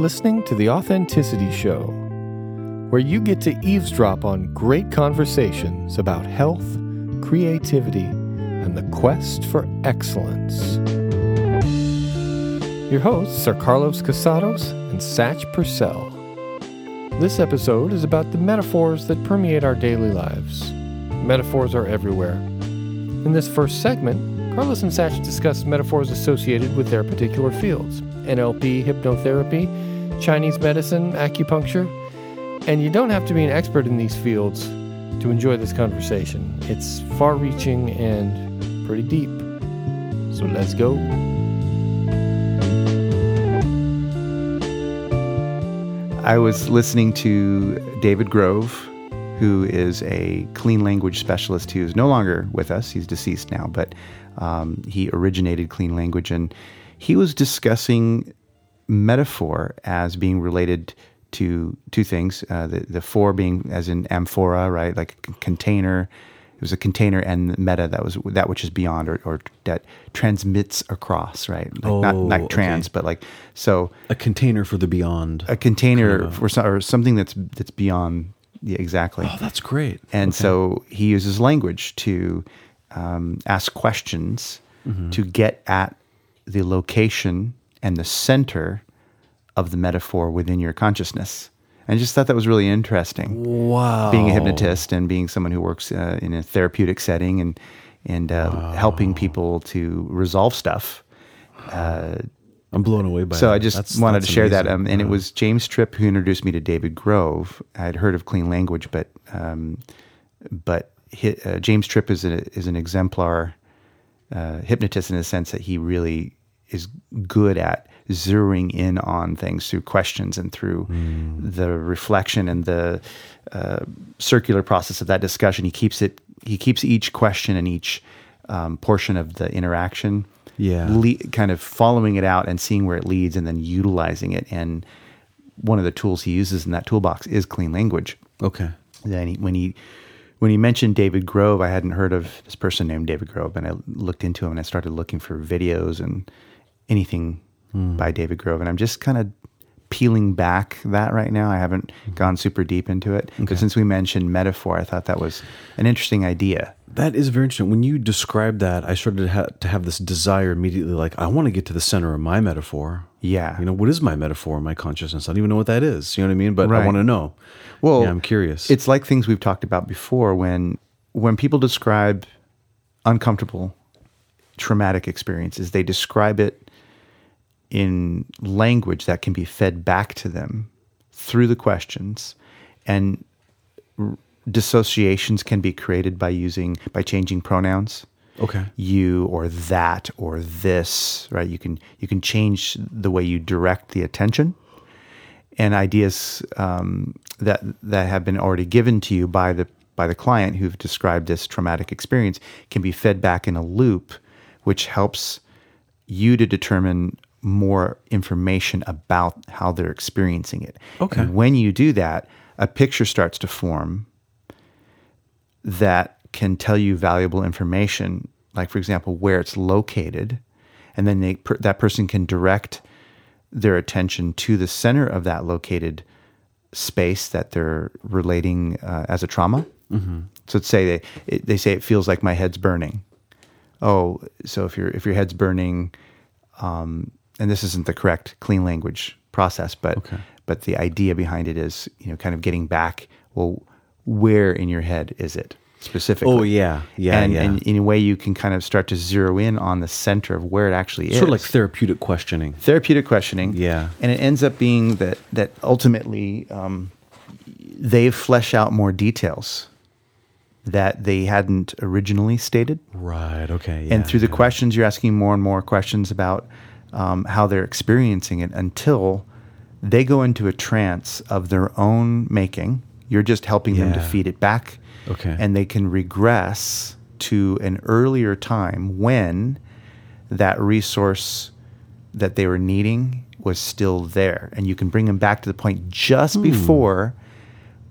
Listening to The Authenticity Show, where you get to eavesdrop on great conversations about health, creativity, and the quest for excellence. Your hosts are Carlos Casados and Satch Purcell. This episode is about the metaphors that permeate our daily lives. Metaphors are everywhere. In this first segment, Carlos and Satch discuss metaphors associated with their particular fields NLP, hypnotherapy, Chinese medicine, acupuncture. And you don't have to be an expert in these fields to enjoy this conversation. It's far reaching and pretty deep. So let's go. I was listening to David Grove, who is a clean language specialist who is no longer with us. He's deceased now, but um, he originated clean language. And he was discussing metaphor as being related to two things uh, the, the four being as in amphora, right? Like a container. It was a container and meta that was that which is beyond or, or that transmits across, right? Like not Oh, like trans, okay. but like so a container for the beyond. a container Kind of for or something that's that's beyond yeah, exactly. oh, that's great. and so he uses language to um, ask questions Mm-hmm. to get at the location and the center of the metaphor within your consciousness. And I just thought that was really interesting. Wow. Being a hypnotist and being someone who works uh, in a therapeutic setting and and uh, helping people to resolve stuff. I'm blown away by So that. I just That's- wanted that's to share that, um, and it was James Tripp who introduced me to David Grove. I had heard of clean language, but um, but uh, James Tripp is a, is an exemplar uh, hypnotist in the sense that he really is good at zeroing in on things through questions and through the reflection and the uh, circular process of that discussion. He keeps it. He keeps each question and each um, portion of the interaction Yeah. le- kind of following it out and seeing where it leads and then utilizing it. And one of the tools he uses in that toolbox is clean language. Okay. Then he, when he when he mentioned David Grove, I hadn't heard of this person named David Grove, and I looked into him and I started looking for videos and anything hmm. by David Grove, and I'm just kind of peeling back that right now. I haven't hmm. gone super deep into it, but since we mentioned metaphor, I thought that was an interesting idea. That is very interesting. When you described that, I started to, ha- to have this desire immediately, like I want to get to the center of my metaphor. Yeah. You know, what is my metaphor my consciousness? I don't even know what that is. You know what I mean? But I want to know. Well, yeah, I'm curious. It's like things we've talked about before when when people describe uncomfortable traumatic experiences, they describe it in language that can be fed back to them through the questions and r- dissociations can be created by using by changing pronouns. Okay. you or that or this right? You can you can change the way you direct the attention. And ideas um, that that have been already given to you by the by the client who've described this traumatic experience can be fed back in a loop which helps you to determine more information about how they're experiencing it Okay. and when you do that a picture starts to form that can tell you valuable information, like for example, where it's located, and then they, per, that person can direct their attention to the center of that located space that they're relating uh, as a trauma. Mm-hmm. So let's say they it, they say it feels like my head's burning. Oh, so if your if your head's burning, um, and this isn't the correct clean language process, but Okay. but the idea behind it is you know kind of getting back. Well, where in your head is it specifically? Oh, yeah. Yeah, and, yeah. and in a way you can kind of start to zero in on the center of where it actually is. Sort of like therapeutic questioning. therapeutic questioning. Yeah. and it ends up being that that ultimately um, they flesh out more details that they hadn't originally stated. Right. Okay. Yeah, and through the yeah. questions, you're asking more and more questions about um, how they're experiencing it until they go into a trance of their own making. You're just helping them to feed it back. Okay. And they can regress to an earlier time when that resource that they were needing was still there. And you can bring them back to the point just Hmm. before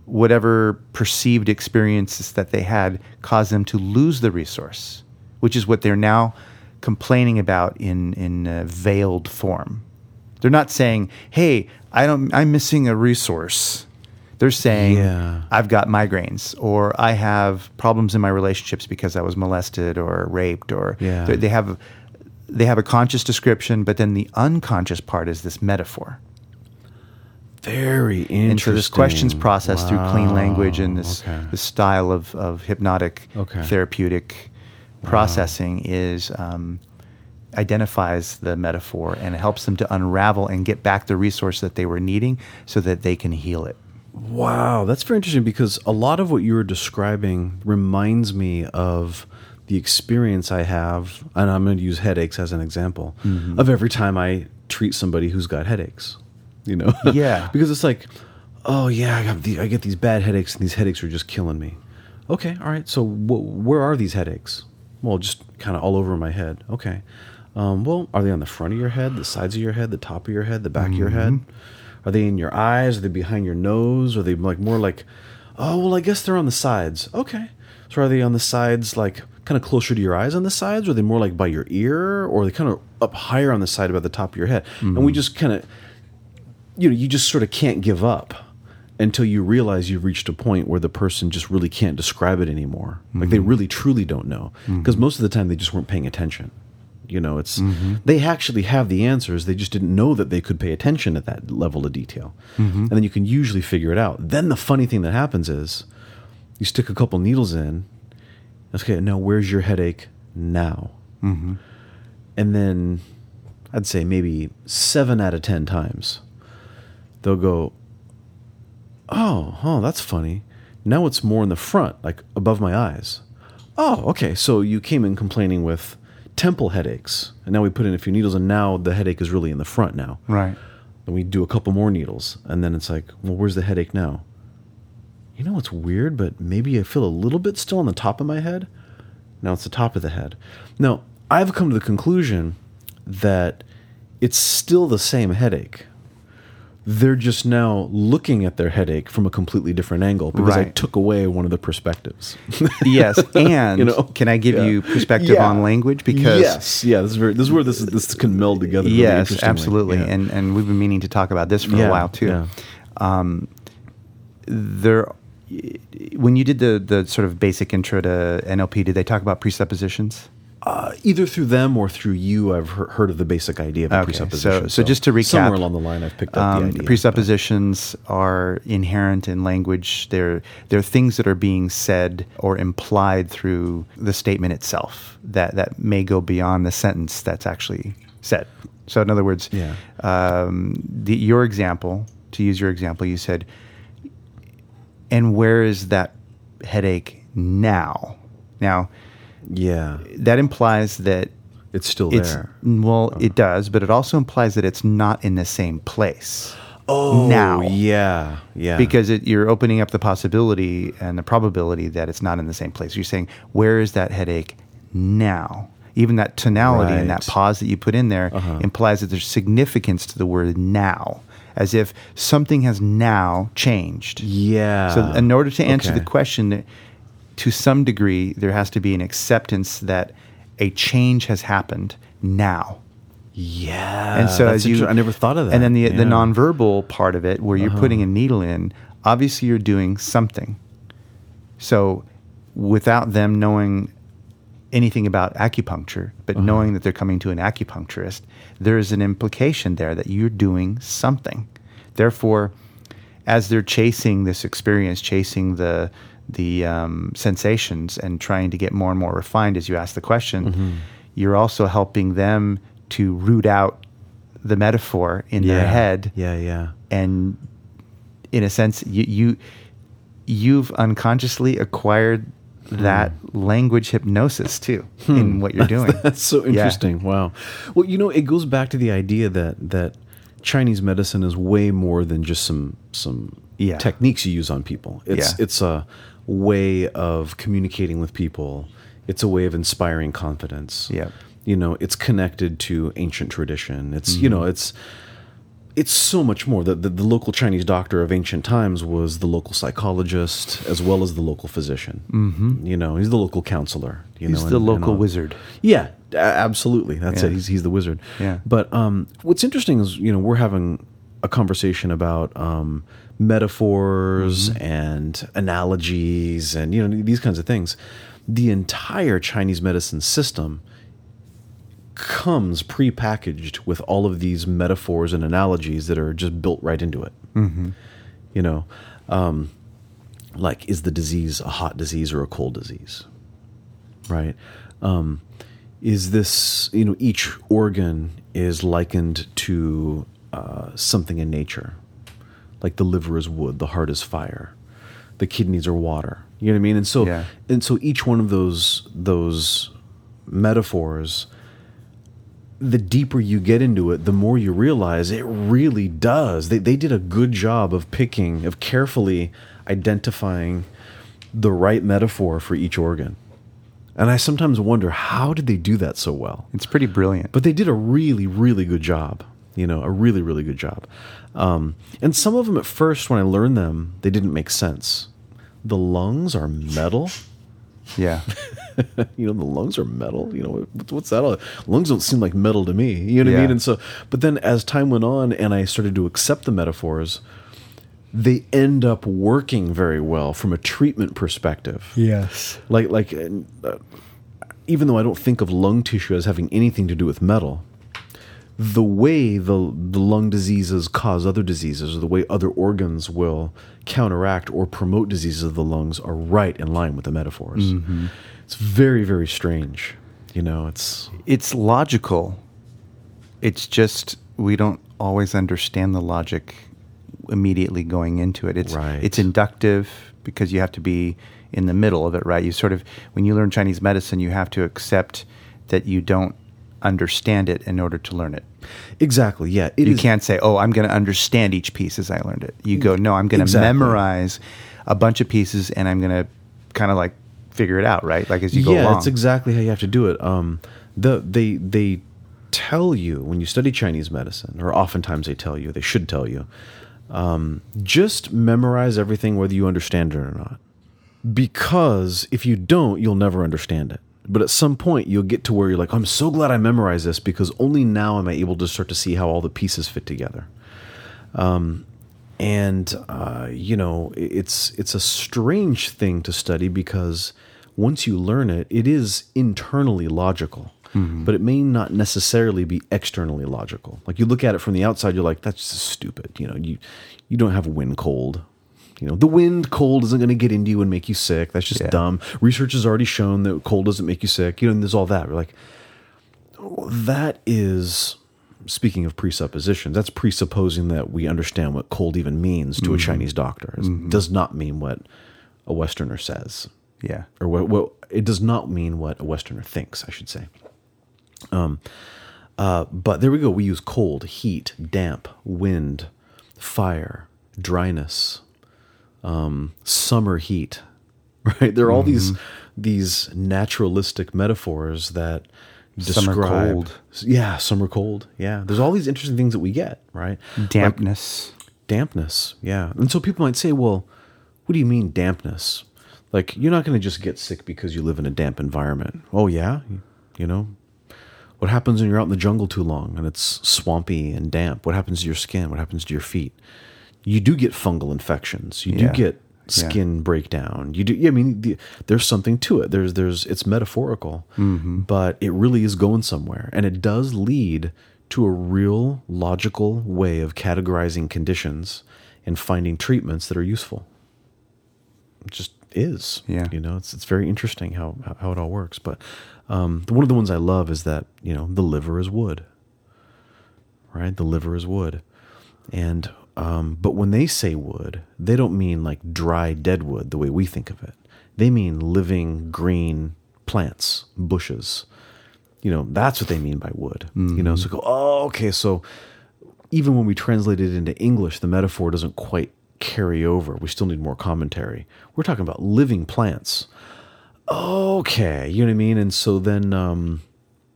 whatever perceived experiences that they had caused them to lose the resource, which is what they're now complaining about in in veiled form. They're not saying, "Hey, I don't I'm missing a resource." They're saying, Yeah. "I've got migraines or I have problems in my relationships because I was molested or raped or Yeah. they have they have a conscious description, but then the unconscious part is this metaphor. Very interesting. And so this questions processed through clean language and this okay. this style of, of hypnotic Okay. therapeutic processing is um, identifies the metaphor and helps them to unravel and get back the resource that they were needing so that they can heal it. Wow, that's very interesting because a lot of what you were describing reminds me of the experience I have, and I'm going to use headaches as an example Mm-hmm. of every time I treat somebody who's got headaches. You know, Yeah. because it's like, oh yeah, I got the, I get these bad headaches, and these headaches are just killing me. Okay, all right. So wh- where are these headaches? Well, just kind of all over my head. Okay. Um, well, are they on the front of your head, the sides of your head, the top of your head, the back of your head? Are they in your eyes? Are they behind your nose? Are they like more like, oh well, I guess they're on the sides. Okay. So are they on the sides, like kind of closer to your eyes on the sides? Or are they more like by your ear? Or are they kind of up higher on the side about the top of your head? And we just kind of, you know, you just sort of can't give up until you realize you've reached a point where the person just really can't describe it anymore. Like they mm-hmm. really truly don't know. Mm-hmm. Because most of the time they just weren't paying attention. You know, it's mm-hmm. they actually have the answers. They just didn't know that they could pay attention at that level of detail. And then you can usually figure it out. Then the funny thing that happens is you stick a couple needles in. Okay, now where's your headache now? And then I'd say maybe seven out of ten times they'll go, "Oh, oh, that's funny. Now it's more in the front, like above my eyes." Oh, okay. So you came in complaining with temple headaches, and now we put in a few needles, and now the headache is really in the front now. Right. And we do a couple more needles, and then it's like, well, where's the headache now? You know what's weird, but maybe I feel a little bit still on the top of my head. Now it's the top of the head. Now, I've come to the conclusion that it's still the same headache. They're just now looking at their headache from a completely different angle because I took away one of the perspectives. Yes, and You know? can I give Yeah. you perspective Yeah. on language because yes, yeah, this is very this is where this is, this can meld together. yes, interestingly. absolutely, Yeah. and and we've been meaning to talk about this for a while too. yeah. Um, there, when you did the the sort of basic intro to NLP, did they talk about presuppositions? Uh, either through them or through you, I've he- heard of the basic idea of a Okay, so- presupposition. so just to recap, somewhere along the line, I've picked up Um, the idea. presuppositions are inherent in language. They're they're things that are being said or implied through the statement itself that that may go beyond the sentence that's actually said. So, in other words, Yeah. um, the, your example, to use your example, you said, "And where is that headache now?" Now, But yeah, that implies that it's still it's there. well, it does, but it also implies that it's not in the same place. Oh, now. yeah, yeah. because it, you're opening up the possibility and the probability that it's not in the same place. You're saying, where is that headache now? Even that tonality and that pause that you put in there Uh-huh. implies that there's significance to the word now, as if something has now changed. yeah. So, in order to answer the Okay. question, to some degree, there has to be an acceptance that a change has happened now. yeah, and so as you, I never thought of that. And then the the Yeah. Uh-huh. nonverbal part of it, where you're putting a needle in, obviously you're doing something. So, without them knowing anything about acupuncture, but Uh-huh. knowing that they're coming to an acupuncturist, there is an implication there that you're doing something. Therefore, as they're chasing this experience, chasing the the um, sensations, and trying to get more and more refined, as you ask the question, Mm-hmm. you're also helping them to root out the metaphor in their head, Yeah, yeah. and in a sense, you, you you've unconsciously acquired Hmm. that language hypnosis too in what you're doing. That's so Yeah. interesting. Wow. Well, you know, it goes back to the idea that that Chinese medicine is way more than just some some Yeah. techniques you use on people. It's Yeah. it's a way of communicating with people. It's a way of inspiring confidence. Yeah. You know, it's connected to ancient tradition. It's you know, it's it's so much more. The, the the local Chinese doctor of ancient times was the local psychologist as well as the local physician. Mm-hmm. You know, he's the local counselor. You He's know, the and- and local all- wizard. yeah, absolutely, that's Yeah. it. He's he's the wizard. Yeah. But um, what's interesting is you know we're having a conversation about um, metaphors Mm-hmm. and analogies and you know these kinds of things. The entire Chinese medicine system comes prepackaged with all of these metaphors and analogies that are just built right into it. Mm-hmm. You know, um, like is the disease a hot disease or a cold disease? Right? Um, is this you know each organ is likened to uh, something in nature, like the liver is wood, the heart is fire, the kidneys are water. You know what I mean? And so Yeah. and so each one of those those metaphors the deeper you get into it, the more you realize it really does. They, they did a good job of picking, of carefully identifying the right metaphor for each organ. And I sometimes wonder, how did they do that so well? It's pretty brilliant. But they did a really, really good job. You know, a really, really good job. Um, and some of them at first, when I learned them, they didn't make sense. The lungs are metal. yeah. you know, the lungs are metal. You know, what- what's that? All? Lungs don't seem like metal to me. You know what I mean? And so, but then as time went on and I started to accept the metaphors, they end up working very well from a treatment perspective. Yes. Like, like, uh, even though I don't think of lung tissue as having anything to do with metal, the way the the lung diseases cause other diseases, or the way other organs will counteract or promote diseases of the lungs, are right in line with the metaphors. Mm-hmm. It's very very strange. You know, it's It's logical. It's just we don't always understand the logic immediately going into it. It's Right. it's inductive because you have to be in the middle of it, right? You sort of when you learn Chinese medicine, you have to accept that you don't understand it in order to learn it. exactly yeah. You is- can't say, "Oh, I'm going to understand each piece as I learned it." You go, "No, I'm going to Exactly. memorize a bunch of pieces and I'm going to kind of like figure it out, right? Like as you go yeah, that's exactly how you have to do it. Um, the they they tell you when you study Chinese medicine, or oftentimes they tell you, they should tell you, um, just memorize everything whether you understand it or not. Because if you don't, you'll never understand it. But at some point, you'll get to where you're like, I'm so glad I memorized this because only now am I able to start to see how all the pieces fit together. And uh, you know it's it's a strange thing to study because once you learn it it is internally logical but it may not necessarily be externally logical. Like you look at it from the outside you're like that's just stupid you know you you don't have wind cold you know the wind cold isn't going to get into you and make you sick. That's just Yeah. dumb. Research has already shown that cold doesn't make you sick. You know and there's all that. We're like that is speaking of presuppositions that's presupposing that we understand what cold even means to a chinese doctor. It does not mean what a westerner says. Yeah. or what, what it does not mean what a westerner thinks i should say. Um uh but there we go. We use cold heat damp wind fire dryness um summer heat right? There are all these these naturalistic metaphors that Summer describe cold. yeah summer cold. Yeah. There's all these interesting things that we get right? Like, Dampness. dampness. Yeah. And so people might say well what do you mean dampness? Like you're not going to just get sick because you live in a damp environment. Oh yeah. You know? What happens when you're out in the jungle too long and it's swampy and damp? What happens to your skin? What happens to your feet you do get fungal infections you do Yeah. get Yeah. skin breakdown you do yeah, i mean the, there's something to it there's there's it's metaphorical Mm-hmm. but it really is going somewhere and it does lead to a real logical way of categorizing conditions and finding treatments that are useful it just is Yeah. you know it's it's very interesting how how- how it all works but um one of the ones i love is that you know the liver is wood right the liver is wood and um but when they say wood they don't mean like dry dead wood the way we think of it. They mean living green plants bushes. You know that's what they mean by wood. You know so go oh okay so even when we translate it into english the metaphor doesn't quite carry over. We still need more commentary. We're talking about living plants. Okay you know what i mean? And so then um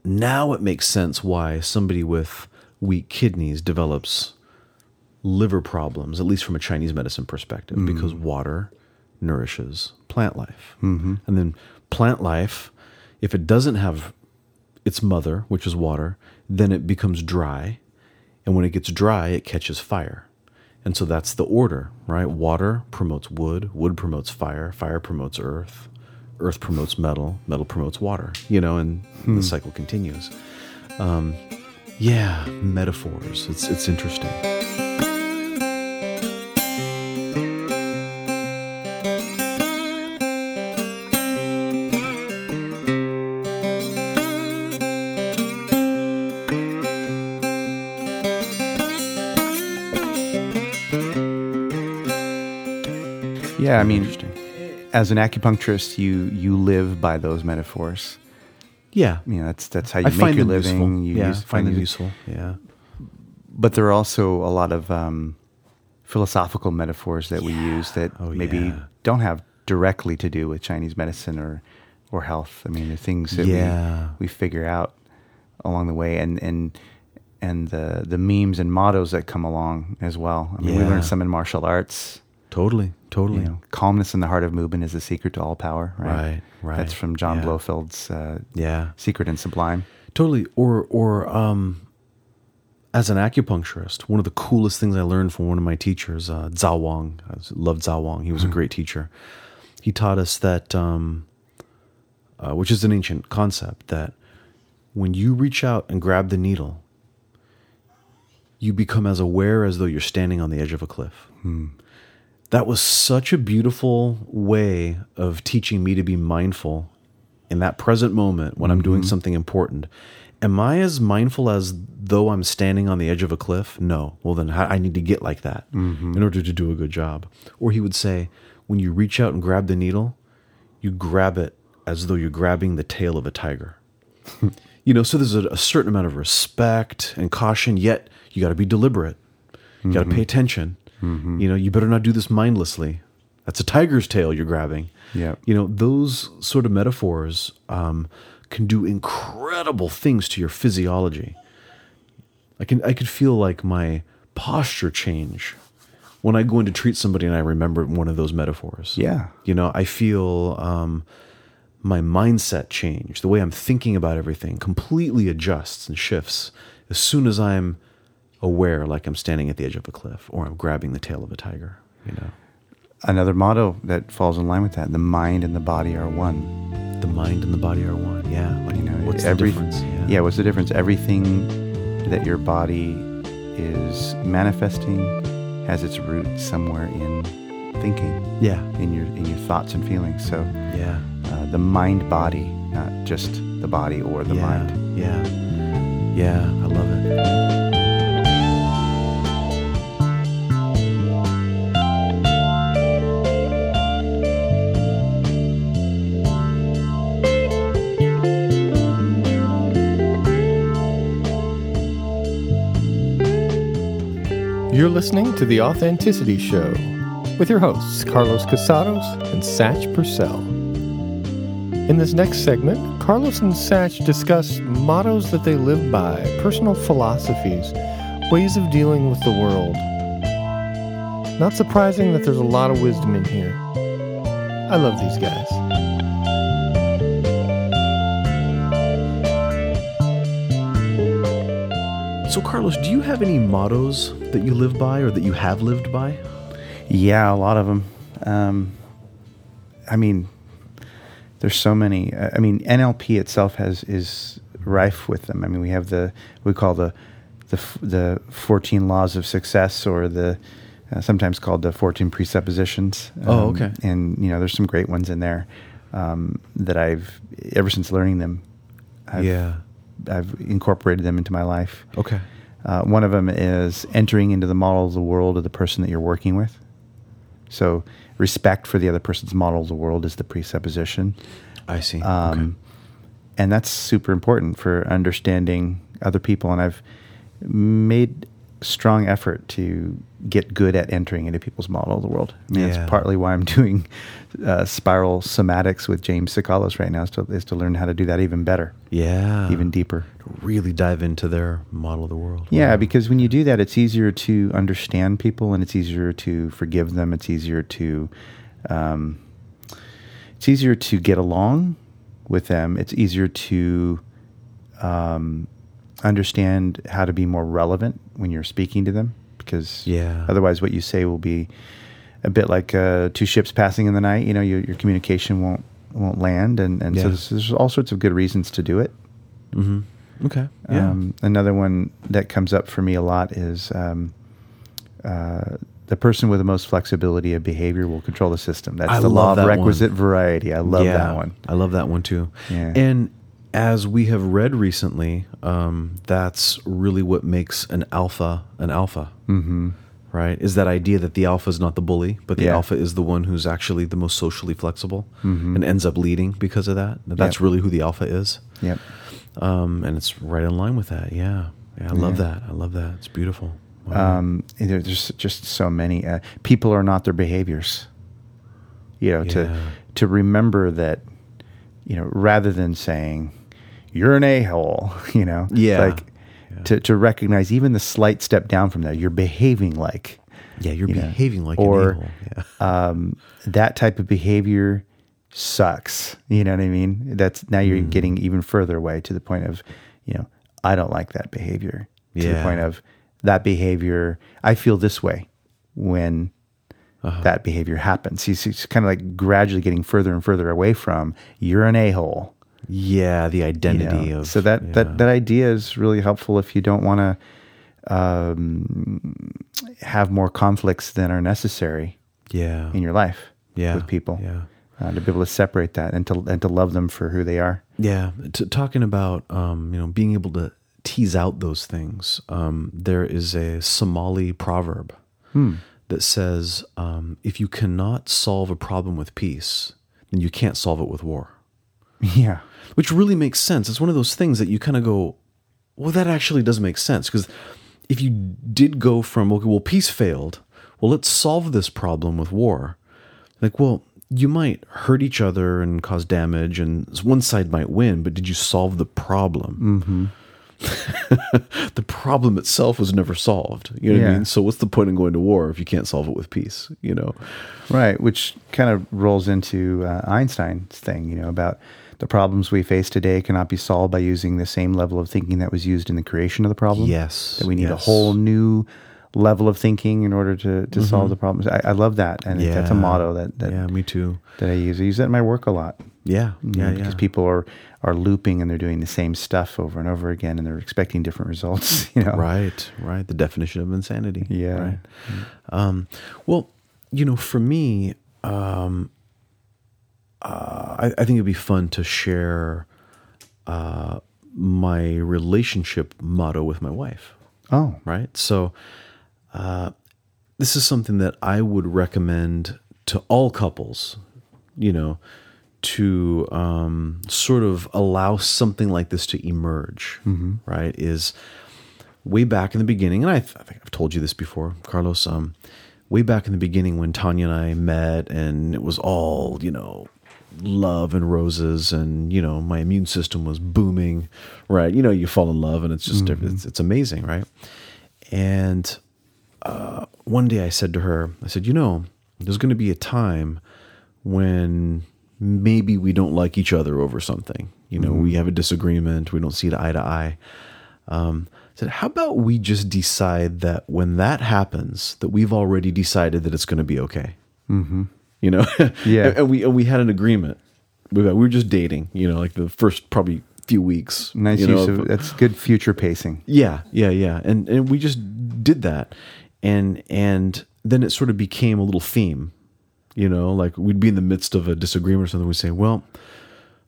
now it makes sense why somebody with weak kidneys develops liver problems at least from a chinese medicine perspective because water nourishes plant life mm-hmm. and then plant life if it doesn't have its mother, which is water. Then it becomes dry, and when it gets dry, it catches fire. And so that's the order, right? Water promotes wood, wood promotes fire, fire promotes earth, earth promotes metal, metal promotes water, you know, and the cycle continues. Um, yeah, metaphors. It's, it's interesting. I mean, as an acupuncturist, you you live by those metaphors. Yeah. You know, that's that's how you I make find your living. useful. You yeah, use- find them it- useful. Yeah. But there are also a lot of um, philosophical metaphors that we use that Oh, maybe yeah. don't have directly to do with Chinese medicine or or health. I mean, the things that Yeah. we, we figure out along the way, and and and the the memes and mottos that come along as well. I mean, we Yeah. learned some in martial arts. Totally. Totally. You know, calmness in the heart of movement is the secret to all power. Right. Right, right, That's from John yeah. Blofeld's uh, yeah. Secret and Sublime. Totally. Or or um as an acupuncturist, one of the coolest things I learned from one of my teachers, uh, Zhao Wang. I loved Zhao Wang. He was a great teacher. He taught us that, um, uh, which is an ancient concept, that when you reach out and grab the needle, you become as aware as though you're standing on the edge of a cliff. That was such a beautiful way of teaching me to be mindful in that present moment when I'm doing mm-hmm. something important. Am I as mindful as though I'm standing on the edge of a cliff? No. Well, then I need to get like that mm-hmm. in order to do a good job. Or he would say, when you reach out and grab the needle, you grab it as though you're grabbing the tail of a tiger. you know, so there's a, a certain amount of respect and caution, yet you got to be deliberate. You got to pay mm-hmm. attention. You know, you better not do this mindlessly. That's a tiger's tail you're grabbing. Yeah. You know, those sort of metaphors um, can do incredible things to your physiology. I can I could feel like my posture change when I go in to treat somebody and I remember one of those metaphors. Yeah. You know, I feel um, my mindset change. The way I'm thinking about everything completely adjusts and shifts as soon as I'm aware, like I'm standing at the edge of a cliff or I'm grabbing the tail of a tiger. You know, Another motto that falls in line with that: the mind and the body are one. the mind and the body are one. Yeah. Like, You know, what's every- the difference? Yeah, what's the difference? Everything that your body is manifesting has its root somewhere in thinking, Yeah. in your in your thoughts and feelings. So Yeah. uh, the mind body, not just the body or the yeah. mind. Yeah. Yeah. I love it. You're listening to The Authenticity Show with your hosts, Carlos Casados and Satch Purcell. In this next segment, Carlos and Satch discuss mottos that they live by, personal philosophies, ways of dealing with the world. Not surprising that there's a lot of wisdom in here. I love these guys. So, Carlos, do you have any mottos that you live by or that you have lived by? Yeah, a lot of them. Um, I mean, there's so many. I mean, NLP itself has is rife with them. I mean, we have the we call the the the 14 laws of success, or the uh, sometimes called the 14 presuppositions. Oh, okay. And you know, there's some great ones in there um, that I've ever since learning them. I've, Yeah. I've incorporated them into my life. Okay. Uh, one of them is entering into the model of the world of the person that you're working with. So, respect for the other person's model of the world is the presupposition. I see. Um, And that's super important for understanding other people. And I've made strong effort to get good at entering into people's model of the world. I mean, Yeah. that's partly why I'm doing uh, spiral somatics with James Sikalos right now, is to, is to learn how to do that even better, yeah. even deeper. really dive into their model of the world. Yeah, Wow. because when you do that, it's easier to understand people, and it's easier to forgive them. It's easier to, um, it's easier to get along with them. It's easier to um, understand how to be more relevant when you're speaking to them because Yeah. otherwise what you say will be a bit like uh, two ships passing in the night you know your, your communication won't won't land and, and so there's, there's all sorts of good reasons to do it Okay. Yeah. um, another one that comes up for me a lot is um, uh, the person with the most flexibility of behavior will control the system. That's I the law of requisite one. variety. I love that one. I love that one too. Yeah. And as we have read recently, um, that's really what makes an alpha an alpha. Mm-hmm. Right? Is that idea that the alpha is not the bully, but the Yeah. alpha is the one who's actually the most socially flexible and ends up leading because of that. That's Mm-hmm. Yep. really who the alpha is. Yep. Um, and it's right in line with that. Yeah. Yeah. I love Yeah. that. I love that. It's beautiful. Wow. Um, there's just so many. Uh, people are not their behaviors. You know, to to remember that, you know, rather than saying you're an a hole, you know, Yeah. like to to recognize even the slight step down from that, you're behaving like yeah. You're you know, behaving like or an a-hole. Yeah. um, that type of behavior sucks. You know what I mean? That's now Mm. you're getting even further away to the point of, you know, I don't like that behavior. Yeah. To the point of that behavior, I feel this way when Uh-huh. that behavior happens. He's, he's kind of like gradually getting further and further away from you're an a hole. Yeah. The you identity know? of. so that, yeah. that that idea is really helpful if you don't want to um, have more conflicts than are necessary Yeah. in your life yeah. with people. Yeah. uh, to be able to separate that and to and to love them for who they are. Yeah, t- talking about um, you know being able to tease out those things. Um, there is a Somali proverb that says, um, "If you cannot solve a problem with peace, then you can't solve it with war." Yeah, Which really makes sense. It's one of those things that you kind of go, "Well, that actually does make sense." Because if you did go from, "Okay, well, peace failed. Well, let's solve this problem with war," like, well. You might hurt each other and cause damage, and one side might win, but did you solve the problem? the problem itself was never solved. You know what I mean? So what's the point in going to war if you can't solve it with peace? You know? right. Which kind of rolls into uh, Einstein's thing, you know, about the problems we face today cannot be solved by using the same level of thinking that was used in the creation of the problem. Yes, that we need a whole new level of thinking in order to, to solve the problems. I, I love that, and that's a motto that that, yeah, me too. that I use. I use that in my work a lot. Yeah, yeah, know, yeah. because people are are looping and they're doing the same stuff over and over again, and they're expecting different results. You know, Right, right. The definition of insanity. Yeah. Right. Um, well, you know, for me, um, uh, I, I think it'd be fun to share uh, my relationship motto with my wife. Oh, right? So, uh, this is something that I would recommend to all couples, you know, to um, sort of allow something like this to emerge, right? Is way back in the beginning, and I, th- I think I've told you this before, Carlos. Um, way back in the beginning when Tanya and I met, and it was all, you know, love and roses, and you know, my immune system was booming, right? You know, you fall in love, and it's just it's, it's amazing, right? And uh, one day I said to her, I said, you know, there's going to be a time when maybe we don't like each other over something. You know, we have a disagreement, we don't see it eye to eye. Um, I said, how about we just decide that when that happens, that we've already decided that it's going to be okay. Mm-hmm. You know, Yeah. and, and we and we had an agreement. We we were just dating. You know, like the first probably few weeks. nice you know, use of that's good future pacing. yeah, yeah, yeah. And and we just did that. And and then it sort of became a little theme. You know, like we'd be in the midst of a disagreement or something, we'd say, Well,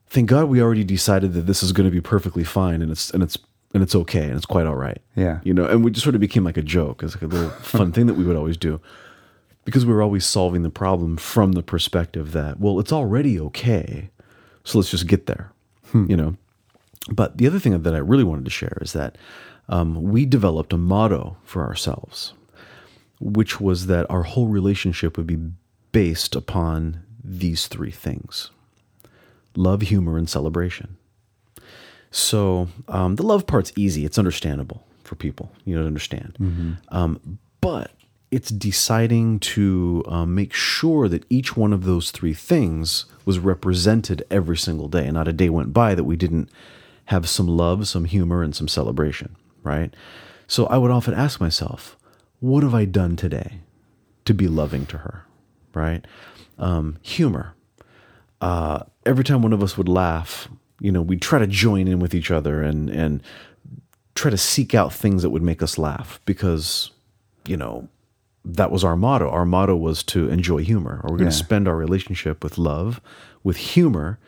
thank God we already decided that this is gonna be perfectly fine and it's and it's and it's okay and it's quite all right. Yeah. You know, and we just sort of became like a joke. It's like a little fun thing that we would always do. Because we were always solving the problem from the perspective that, well, it's already okay. So let's just get there. You know? But the other thing that I really wanted to share is that um, we developed a motto for ourselves, which was that our whole relationship would be based upon these three things love, humor, and celebration. So um, the love part's easy, it's understandable for people, you know, to understand. Um, but it's deciding to um, make sure that each one of those three things was represented every single day. Not a day went by that we didn't have some love, some humor, and some celebration, right? So I would often ask myself, what have I done today to be loving to her, right? Um, humor. Uh, every time one of us would laugh, you know, we'd try to join in with each other and and try to seek out things that would make us laugh because, you know, that was our motto. Our motto was to enjoy humor, or we're going to Yeah. spend our relationship with love, with humor,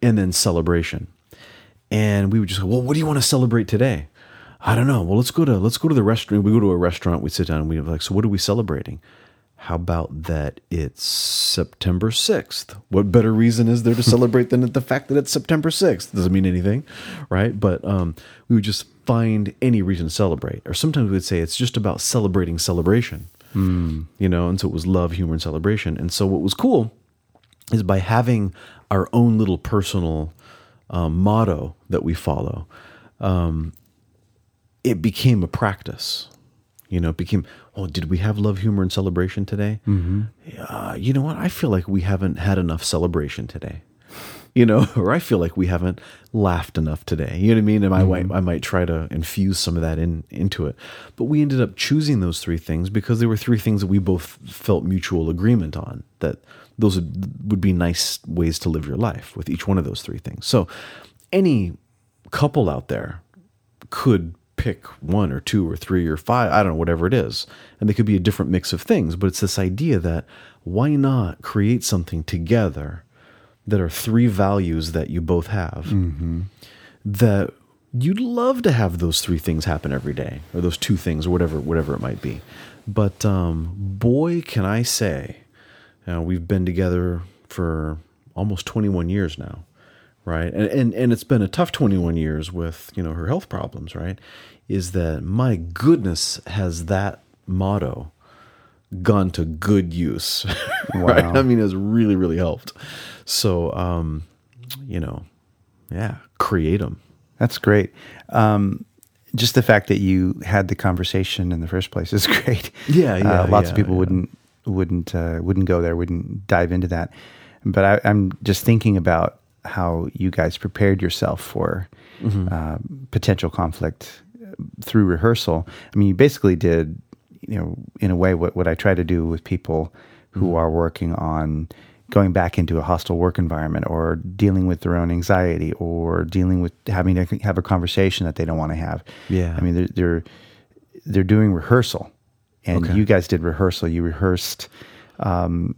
and then celebration. And we would just go, well, what do you want to celebrate today? I don't know. Well, let's go to let's go to the restaurant. We go to a restaurant. We sit down. and We like, so what are we celebrating? How about that it's September 6th? What better reason is there to celebrate than the fact that it's September 6th? Doesn't mean anything, right? But um, we would just find any reason to celebrate. Or sometimes we would say it's just about celebrating celebration, you know? And so it was love, humor, and celebration. And so what was cool is by having our own little personal um, motto that we follow, um, it became a practice. You know, it became, oh, did we have love, humor, and celebration today? Mm-hmm. Uh, you know what? I feel like we haven't had enough celebration today. You know, or I feel like we haven't laughed enough today. You know what I mean? And I might, mm-hmm. I might try to infuse some of that in into it. But we ended up choosing those three things because there were three things that we both felt mutual agreement on. That those would, would be nice ways to live your life with each one of those three things. So, any couple out there could pick one or two or three or five, I don't know, whatever it is. And they could be a different mix of things. But it's this idea that why not create something together that are three values that you both have that you'd love to have those three things happen every day or those two things or whatever whatever it might be. But um, boy can i say uh, we've been together for almost 21 years now right? And, and and it's been a tough 21 years with you know her health problems right? Is that my goodness has that motto gone to good use right i mean it's really really helped so um you know yeah create them That's great. Um, just the fact that you had the conversation in the first place is great. Yeah, yeah, Uh, lots of people yeah. wouldn't wouldn't uh, wouldn't go there, wouldn't dive into that. But I, I'm just thinking about how you guys prepared yourself for Mm-hmm. uh, potential conflict uh, through rehearsal. I mean, you basically did, you know, in a way what what I try to do with people who Mm-hmm. are working on going back into a hostile work environment or dealing with their own anxiety or dealing with having to have a conversation that they don't want to have. Yeah. I mean, they're they're, they're doing rehearsal, and Okay. you guys did rehearsal. You rehearsed um,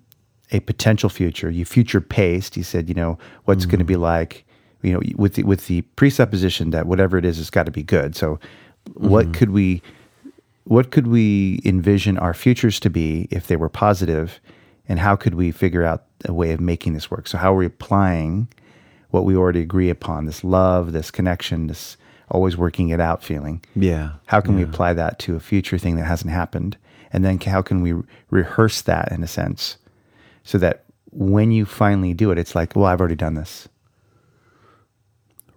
a potential future. You future paced. You said, you know, what's going to be like. You know, with the with the presupposition that whatever it is, it's got to be good. So, what could we what could we envision our futures to be if they were positive? And how could we figure out a way of making this work? So how are we applying what we already agree upon this love this connection this always working it out feeling? Yeah, how can we apply that to a future thing that hasn't happened? And then how can we rehearse that in a sense so that when you finally do it it's like well i've already done this.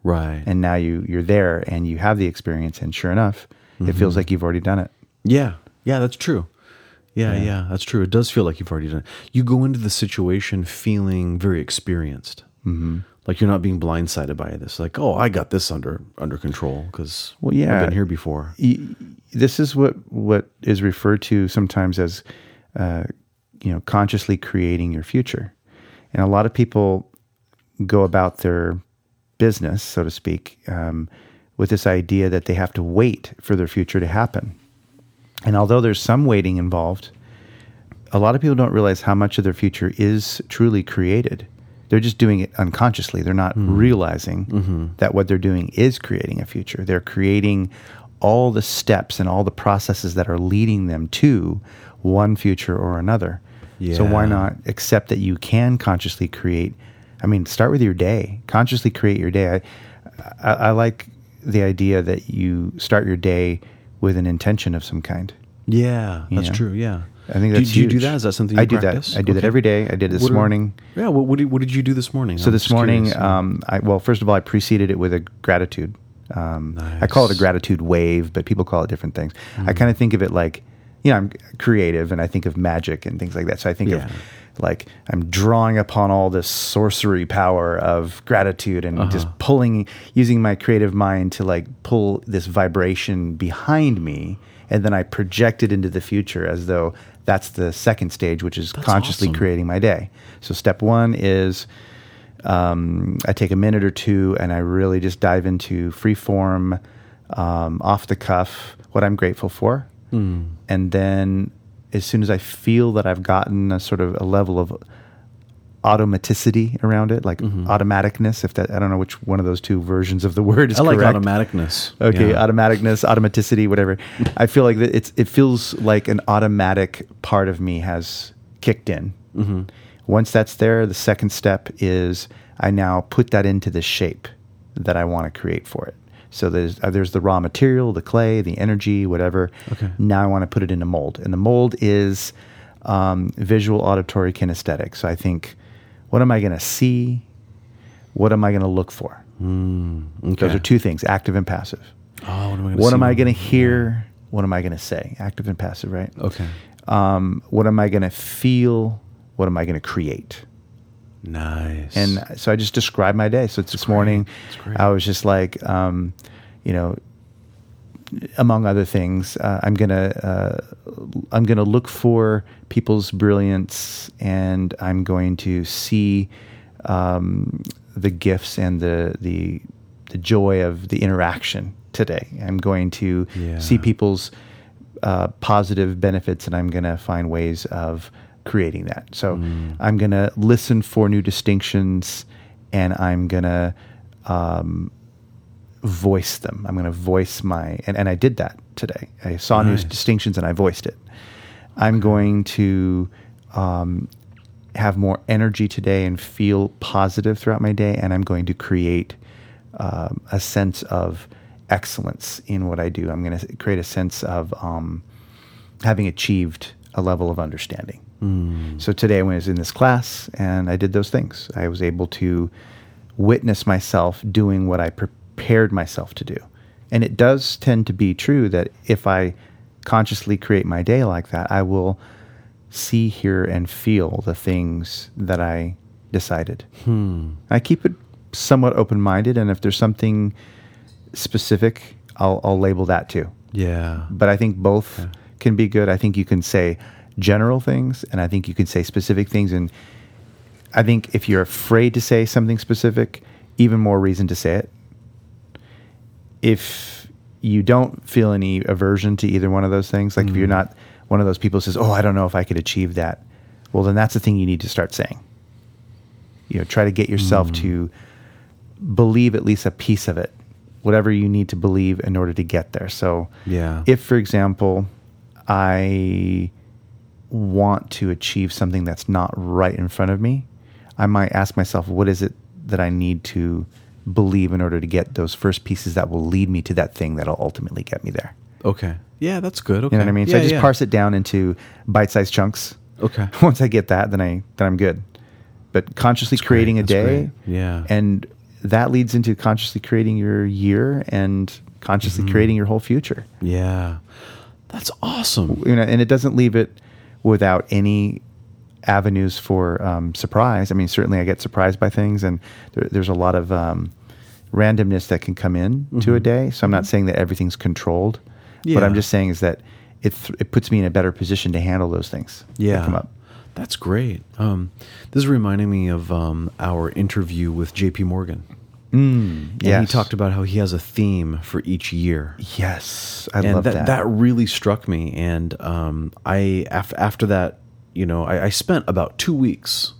Right. And now you you're there and you have the experience and sure enough it mm-hmm. feels like you've already done it Yeah, yeah, that's true. Yeah, yeah, that's true. It does feel like you've already done it. You go into the situation feeling very experienced, mm-hmm. like you're not being blindsided by this. Like, oh, I got this under under control because Well, yeah. I've been here before. this is what what is referred to sometimes as uh, you know consciously creating your future and a lot of people go about their business so to speak um, with this idea that they have to wait for their future to happen and although there's some waiting involved a lot of people don't realize how much of their future is truly created. They're just doing it unconsciously. They're not mm-hmm. realizing mm-hmm. that what they're doing is creating a future. They're creating all the steps and all the processes that are leading them to one future or another. So why not accept that you can consciously create i mean start with your day. Consciously create your day. I, I, I like the idea that you start your day with an intention of some kind Yeah, that's Yeah. true. Yeah, I think that's do you do that? Is that something I do practice? that. I do that every day. I did this What are- morning. Yeah, what, what, did, what did you do this morning? So I'm this morning, curious. um, I well, first of all, I preceded it with a gratitude. Um, I call it a gratitude wave, but people call it different things. Hmm. I kind of think of it like you know, I'm creative and I think of magic and things like that. So I think Yeah. of like I'm drawing upon all this sorcery power of gratitude and Uh-huh. just pulling, using my creative mind to like pull this vibration behind me. And then I project it into the future as though that's the second stage, which is consciously awesome. creating my day. So step one is um, I take a minute or two and I really just dive into free form, um, off the cuff, what I'm grateful for. And then as soon as I feel that I've gotten a sort of a level of automaticity around it, like automaticness, if that, I don't know which one of those two versions of the word is I like correct. automaticness. Okay, Yeah. automaticness, automaticity, whatever. I feel like it's it feels like an automatic part of me has kicked in. Mm-hmm. Once that's there, the second step is I now put that into the shape that I want to create for it. So there's uh, there's the raw material, the clay, the energy, whatever. Okay. Now I want to put it in a mold, and the mold is um, visual, auditory, kinesthetic. So I think, what am I going to see? What am I going to look for? Those Okay. are two things: active and passive. Oh, what am I gonna What see? am I going to hear? What am I going to say? Active and passive, right? Okay. Um, what am I going to feel? What am I going to create? Nice. And so I just described my day. So it's this morning, I was just like, um, you know, among other things, uh, I'm gonna uh, I'm gonna look for people's brilliance, and I'm going to see um, the gifts and the the the joy of the interaction today. I'm going to Yeah. see people's uh, positive benefits, and I'm going to find ways of creating that. So Mm. I'm going to listen for new distinctions, and I'm going to um, voice them. I'm going to voice my, and, and I did that today. I saw Nice. new distinctions and I voiced it. I'm going to um, have more energy today and feel positive throughout my day, and I'm going to create um, a sense of excellence in what I do. I'm going to create a sense of um, having achieved a level of understanding. Mm. So today, when I was in this class and I did those things, I was able to witness myself doing what I prepared myself to do. And it does tend to be true that if I consciously create my day like that, I will see, hear, and feel the things that I decided. Hmm. I keep it somewhat open minded, and if there's something specific, I'll, I'll label that too. yeah. But I think both can be good. I think you can say general things, and I think you can say specific things. And I think if you're afraid to say something specific, even more reason to say it. If you don't feel any aversion to either one of those things, like if you're mm. not one of those people who says, "Oh, I don't know if I could achieve that," well, then that's the thing you need to start saying. You know, try to get yourself mm. to believe at least a piece of it, whatever you need to believe in order to get there. So, Yeah. if, for example, I want to achieve something that's not right in front of me, I might ask myself, what is it that I need to believe in order to get those first pieces that will lead me to that thing that'll ultimately get me there? Okay. Yeah, that's good. Okay. You know what I mean? so Yeah, I just yeah. parse it down into bite-sized chunks. Okay. Once I get that, then I then I'm good. But consciously That's great, creating a that's day, great. Yeah. and that leads into consciously creating your year and consciously Mm-hmm. creating your whole future. Yeah. That's awesome. You know, and it doesn't leave it without any avenues for um, surprise. I mean, certainly I get surprised by things, and there, there's a lot of um, randomness that can come in to a day. So I'm not saying that everything's controlled, but Mm-hmm. I'm just saying is that it th- it puts me in a better position to handle those things. that Yeah. come up. That's great. Um, this is reminding me of um, our interview with JP Morgan. Mm, And yes. he talked about how he has a theme for each year. Yes, I and love that, that. that really struck me. And um, I af- after that, you know, I, I spent about two weeks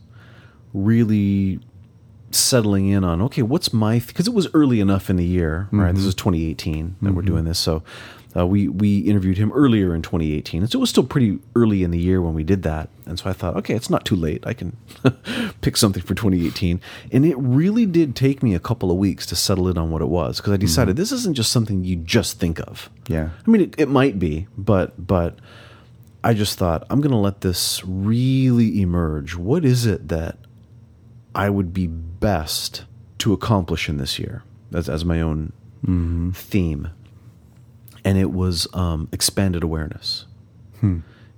really settling in on okay, what's my because it was early enough in the year, right? This is 2018 that we're doing this, so. Uh, we we interviewed him earlier in 2018, and so it was still pretty early in the year when we did that. And so I thought, okay, it's not too late. I can pick something for 2018. And it really did take me a couple of weeks to settle in on what it was because I decided this isn't just something you just think of. Yeah. I mean, it, it might be, but but I just thought I'm going to let this really emerge. What is it that I would be best to accomplish in this year as as my own theme? And it was um, expanded awareness.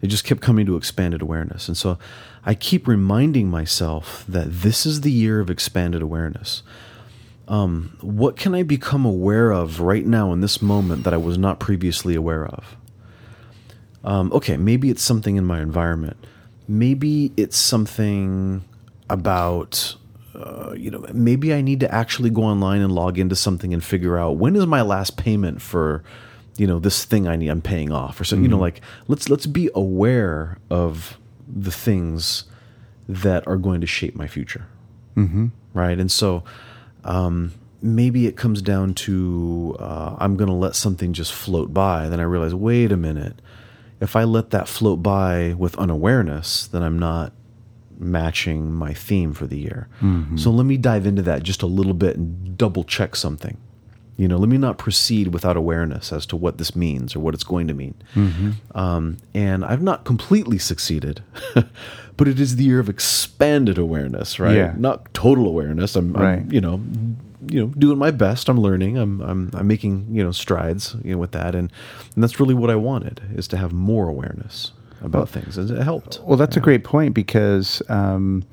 It just kept coming to expanded awareness. And so I keep reminding myself that this is the year of expanded awareness. Um, what can I become aware of right now in this moment that I was not previously aware of? Um, okay, maybe it's something in my environment. Maybe it's something about, uh, you know, maybe I need to actually go online and log into something and figure out when is my last payment for, you know, this thing I need I'm paying off or so. You know, like let's let's be aware of the things that are going to shape my future, mm-hmm. right? And so um, maybe it comes down to uh, I'm going to let something just float by. Then I realize, wait a minute. If I let that float by with unawareness, then I'm not matching my theme for the year. So let me dive into that just a little bit and double check something. You know, let me not proceed without awareness as to what this means or what it's going to mean. Um, and I've not completely succeeded, but it is the year of expanded awareness, right? Yeah. Not total awareness. I'm, I'm, you know, you know, doing my best. I'm learning. I'm, I'm, I'm making, you know, strides, you know, with that. And, and that's really what I wanted is to have more awareness about things. And it helped. Well, that's a great point because um,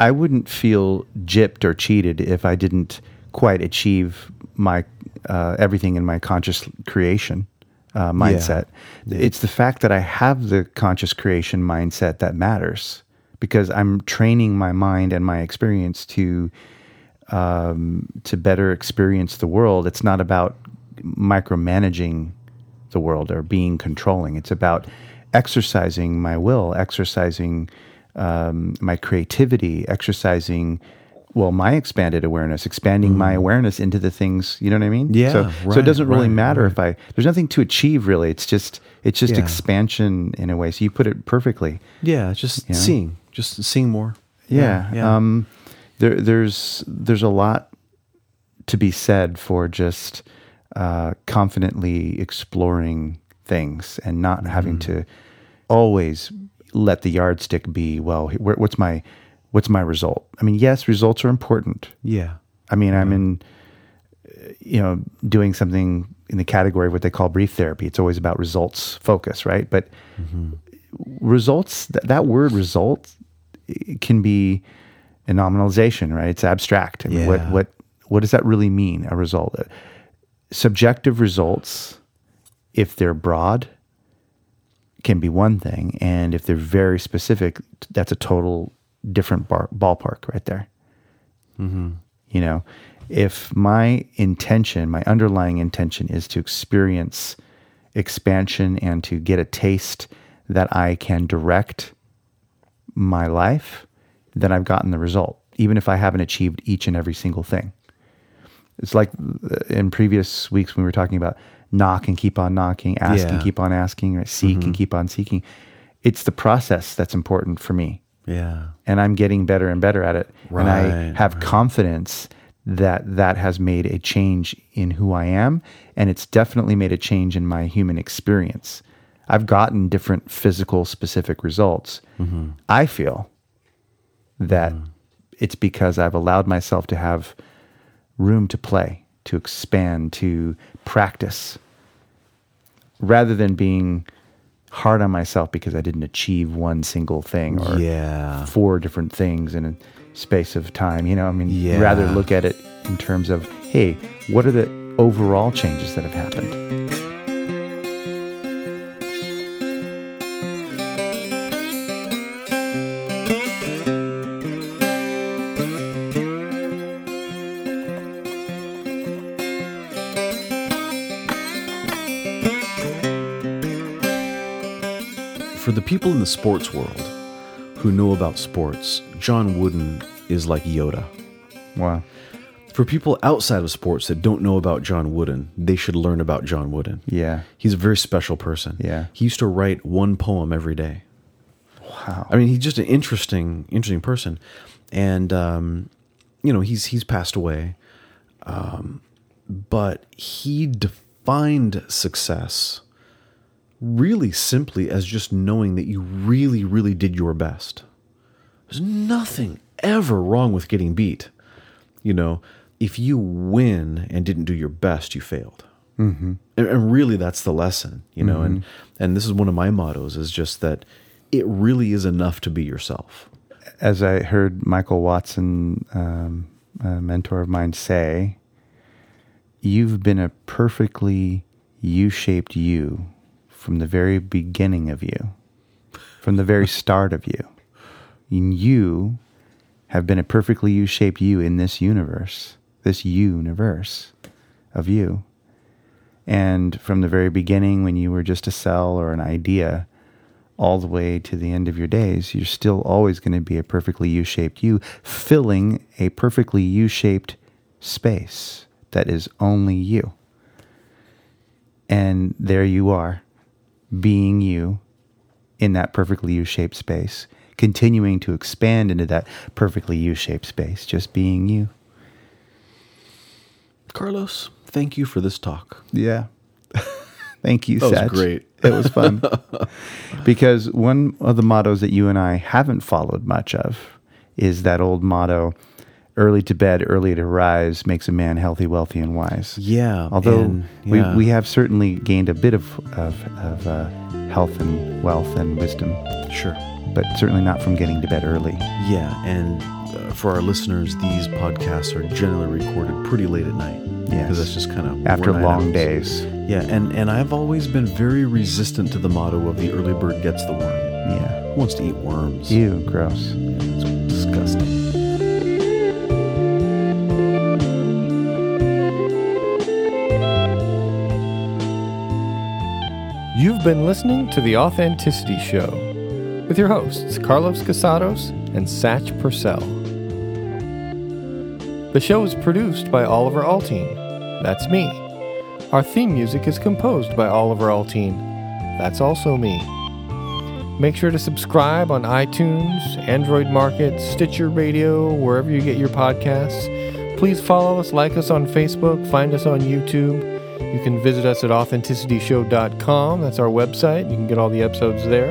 I wouldn't feel gypped or cheated if I didn't quite achieve my uh, everything in my conscious creation uh, mindset. It's the fact that I have the conscious creation mindset that matters because I'm training my mind and my experience to um, to better experience the world. It's not about micromanaging the world or being controlling. It's about exercising my will, exercising um, my creativity, exercising well my expanded awareness, expanding my awareness into the things. You know what I mean? Yeah, So, so it doesn't really right, matter if I. There's nothing to achieve really. It's just it's just Yeah. expansion in a way. So you put it perfectly. Yeah. Just seeing, just seeing more. Yeah. Yeah. Um, there, there's there's a lot to be said for just uh, confidently exploring things and not having to always let the yardstick be well. wh- What's my what's my result? I mean, yes, results are important. yeah. I mean, I'm in, you know, doing something in the category of what they call brief therapy. It's always about results focus, right? But results, th- that word result can be a nominalization, right? It's abstract. I mean, what, Yeah. what, what does that really mean, a result? Uh, Subjective results, if they're broad, can be one thing. And if they're very specific, that's a total different bar- ballpark right there. You know, if my intention, my underlying intention is to experience expansion and to get a taste that I can direct my life, then I've gotten the result, even if I haven't achieved each and every single thing. It's like uh, in previous weeks when we were talking about knock and keep on knocking, ask and keep on asking, right? seek and keep on seeking. It's the process that's important for me Yeah. and I'm getting better and better at it. and I Right, have confidence that that has made a change in who I am, and it's definitely made a change in my human experience. I've gotten different physical specific results. Mm-hmm. I feel that mm-hmm. it's because I've allowed myself to have room to play, to expand, to practice, rather than being hard on myself because I didn't achieve one single thing or Yeah. four different things in a space of time. You know, I mean, Yeah. rather look at it in terms of, hey, what are the overall changes that have happened? For the people in the sports world who know about sports, John Wooden is like Yoda. Wow. For people outside of sports that don't know about John Wooden, they should learn about John Wooden. Yeah. He's a very special person. Yeah. He used to write one poem every day. Wow. I mean, he's just an interesting, interesting person, and um, you know, he's he's passed away, um, but he defined success really simply as just knowing that you really, really did your best. There's nothing ever wrong with getting beat. You know, if you win and didn't do your best, you failed. Mm-hmm. And, and really, that's the lesson, you know. And and this is one of my mottos is just that it really is enough to be yourself. As I heard Michael Watson, um, a mentor of mine, say, you've been a perfectly U-shaped you from the very beginning of you, from the very start of you. And you have been a perfectly U-shaped you in this universe, this universe of you. And from the very beginning, when you were just a cell or an idea, all the way to the end of your days, you're still always going to be a perfectly U shaped you, filling a perfectly U shaped space that is only you. And there you are, being you in that perfectly U shaped space, continuing to expand into that perfectly U shaped space, just being you. Carlos, thank you for this talk. Yeah. Thank you, That was great. It was fun. because one of the mottos that you and I haven't followed much of is that old motto early to bed, early to rise makes a man healthy, wealthy, and wise. Yeah. Although and- yeah. we, we have certainly gained a bit of, of, of uh, health and wealth and wisdom, sure. but certainly not from getting to bed early. Yeah, and uh, for our listeners, these podcasts are generally recorded pretty late at night. Yes. because that's just kind of After long days. Yeah, and and I've always been very resistant to the motto of the early bird gets the worm. Yeah. Who wants to eat worms? Ew, gross. You've been listening to The Authenticity Show with your hosts, Carlos Casados and Satch Purcell. The show is produced by Oliver Altine. That's me. Our theme music is composed by Oliver Altine. That's also me. Make sure to subscribe on iTunes, Android Market, Stitcher Radio, wherever you get your podcasts. Please follow us, like us on Facebook, find us on YouTube. You can visit us at authenticityshow.com. That's our website. You can get all the episodes there.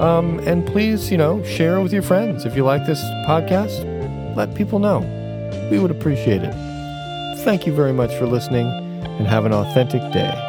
Um, and please, you know, share with your friends. If you like this podcast, let people know. We would appreciate it. Thank you very much for listening and have an authentic day.